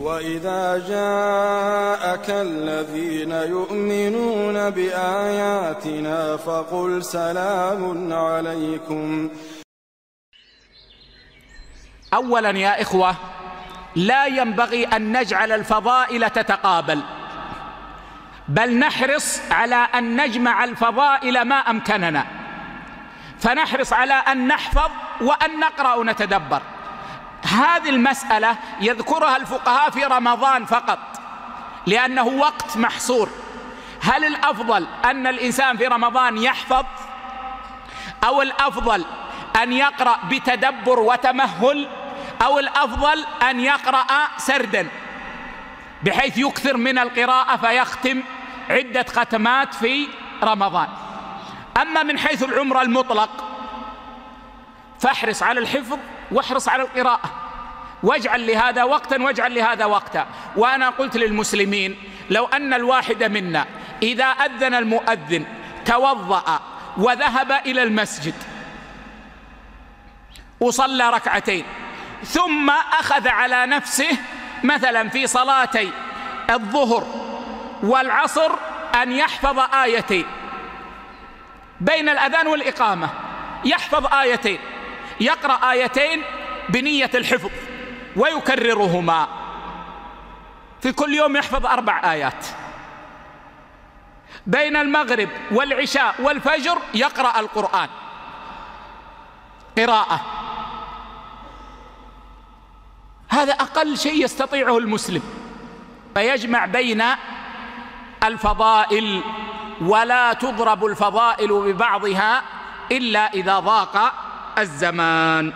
وإذا جاءك الذين يؤمنون بآياتنا فقل سلام عليكم. اولا يا إخوة لا ينبغي أن نجعل الفضائل تتقابل بل نحرص على أن نجمع الفضائل ما أمكننا فنحرص على أن نحفظ وأن نقرأ ونتدبر. هذه المسألة يذكرها الفقهاء في رمضان فقط لأنه وقت محصور. هل الأفضل أن الإنسان في رمضان يحفظ؟ أو الأفضل أن يقرأ بتدبر وتمهل؟ أو الأفضل أن يقرأ سردا؟ بحيث يكثر من القراءة فيختم عدة ختمات في رمضان. أما من حيث العمر المطلق فاحرص على الحفظ واحرص على القراءة. واجعل لهذا وقتا واجعل لهذا وقتا. وأنا قلت للمسلمين لو أن الواحد منا إذا أذن المؤذن توضأ وذهب إلى المسجد وصلى ركعتين ثم أخذ على نفسه مثلا في صلاتي الظهر والعصر أن يحفظ آيتين. بين الأذان والإقامة يحفظ آيتين. يقرأ آيتين بنية الحفظ ويكررهما. في كل يوم يحفظ أربع آيات. بين المغرب والعشاء والفجر يقرأ القرآن. قراءة. هذا أقل شيء يستطيعه المسلم. فيجمع بين الفضائل ولا تضرب الفضائل ببعضها إلا إذا ضاق الزمان.